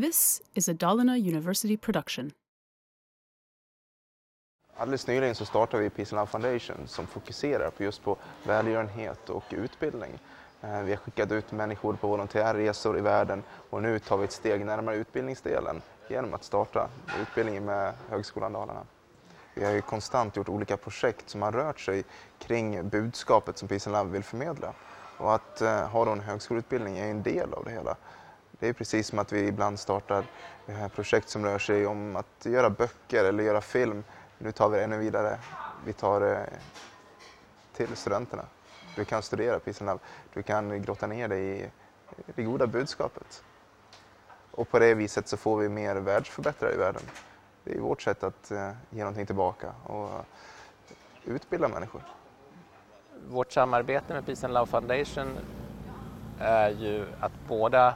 This is a Dalarna University production. Alldeles nyligen så startade vi Peace and Love Foundation som fokuserar på just på välgörenhet och utbildning. Eh, vi har skickat ut människor på volontärresor i världen och nu tar vi ett steg närmare utbildningsdelen genom att starta utbildningen med Högskolan Dalarna. Vi har ju konstant gjort olika projekt som har rört sig kring budskapet som Peace and Love vill förmedla. Och att eh, ha då en högskoleutbildning är en del av det hela. Det är precis som att vi ibland startar eh, projekt som rör sig om att göra böcker eller göra film. Nu tar vi det ännu vidare. Vi tar det till studenterna. Du kan studera Peace Love. Du kan grotta ner dig i eh, det goda budskapet. Och på det viset så får vi mer världsförbättrare i världen. Det är vårt sätt att ge någonting tillbaka och utbilda människor. Vårt samarbete med Peace and Love Foundation är ju att båda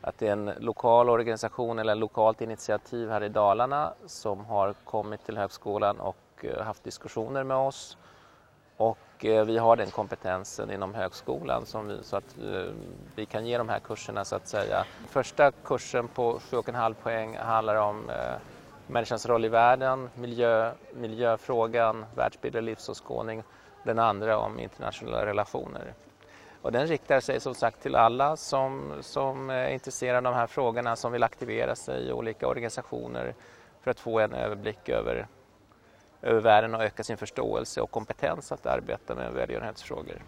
att det är en lokal organisation eller lokalt initiativ här i Dalarna som har kommit till högskolan och eh, haft diskussioner med oss. Och eh, vi har den kompetensen inom högskolan som vi, så att eh, vi kan ge de här kurserna så att säga. Första kursen på 7,5 poäng handlar om människans roll i världen, miljö, miljöfrågan, världsbild och livsåskådning. Den andra om internationella relationer. Och den riktar sig som sagt till alla som, som eh, är intresserade av de här frågorna, som vill aktivera sig i olika organisationer för att få en överblick över, över världen och öka sin förståelse och kompetens att arbeta med välgörenhetsfrågor.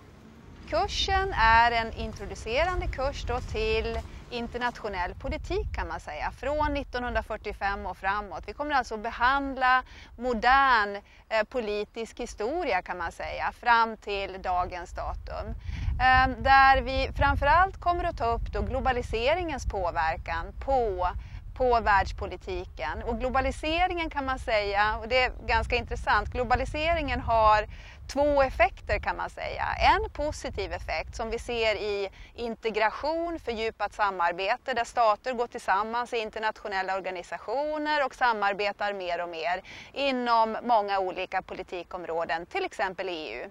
Kursen är en introducerande kurs då till internationell politik kan man säga, från 1945 och framåt. Vi kommer alltså behandla modern eh, politisk historia kan man säga, fram till dagens datum. Ehm, där vi framförallt kommer att ta upp då globaliseringens påverkan på på världspolitiken. Och globaliseringen kan man säga, och det är ganska intressant, globaliseringen har två effekter kan man säga. En positiv effekt som vi ser i integration, fördjupat samarbete där stater går tillsammans i internationella organisationer och samarbetar mer och mer inom många olika politikområden, till exempel EU.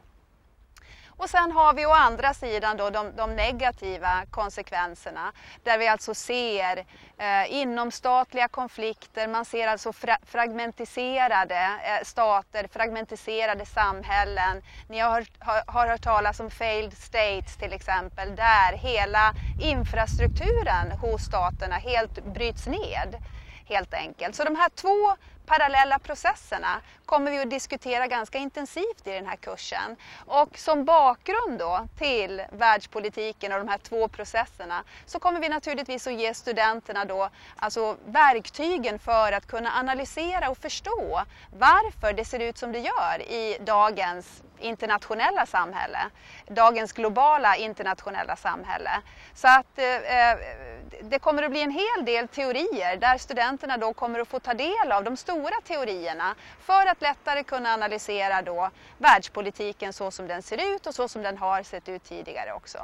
Och sen har vi å andra sidan då de, de negativa konsekvenserna där vi alltså ser eh, inomstatliga konflikter, man ser alltså fra, fragmentiserade eh, stater, fragmentiserade samhällen. Ni har hört, har, har hört talas om failed states till exempel, där hela infrastrukturen hos staterna helt bryts ned helt enkelt. Så de här två parallella processerna kommer vi att diskutera ganska intensivt i den här kursen. Och som bakgrund då till världspolitiken och de här två processerna så kommer vi naturligtvis att ge studenterna då alltså verktygen för att kunna analysera och förstå varför det ser ut som det gör i dagens internationella samhälle, dagens globala internationella samhälle. Så att eh, eh det kommer att bli en hel del teorier där studenterna då kommer att få ta del av de stora teorierna för att lättare kunna analysera då världspolitiken så som den ser ut och så som den har sett ut tidigare också.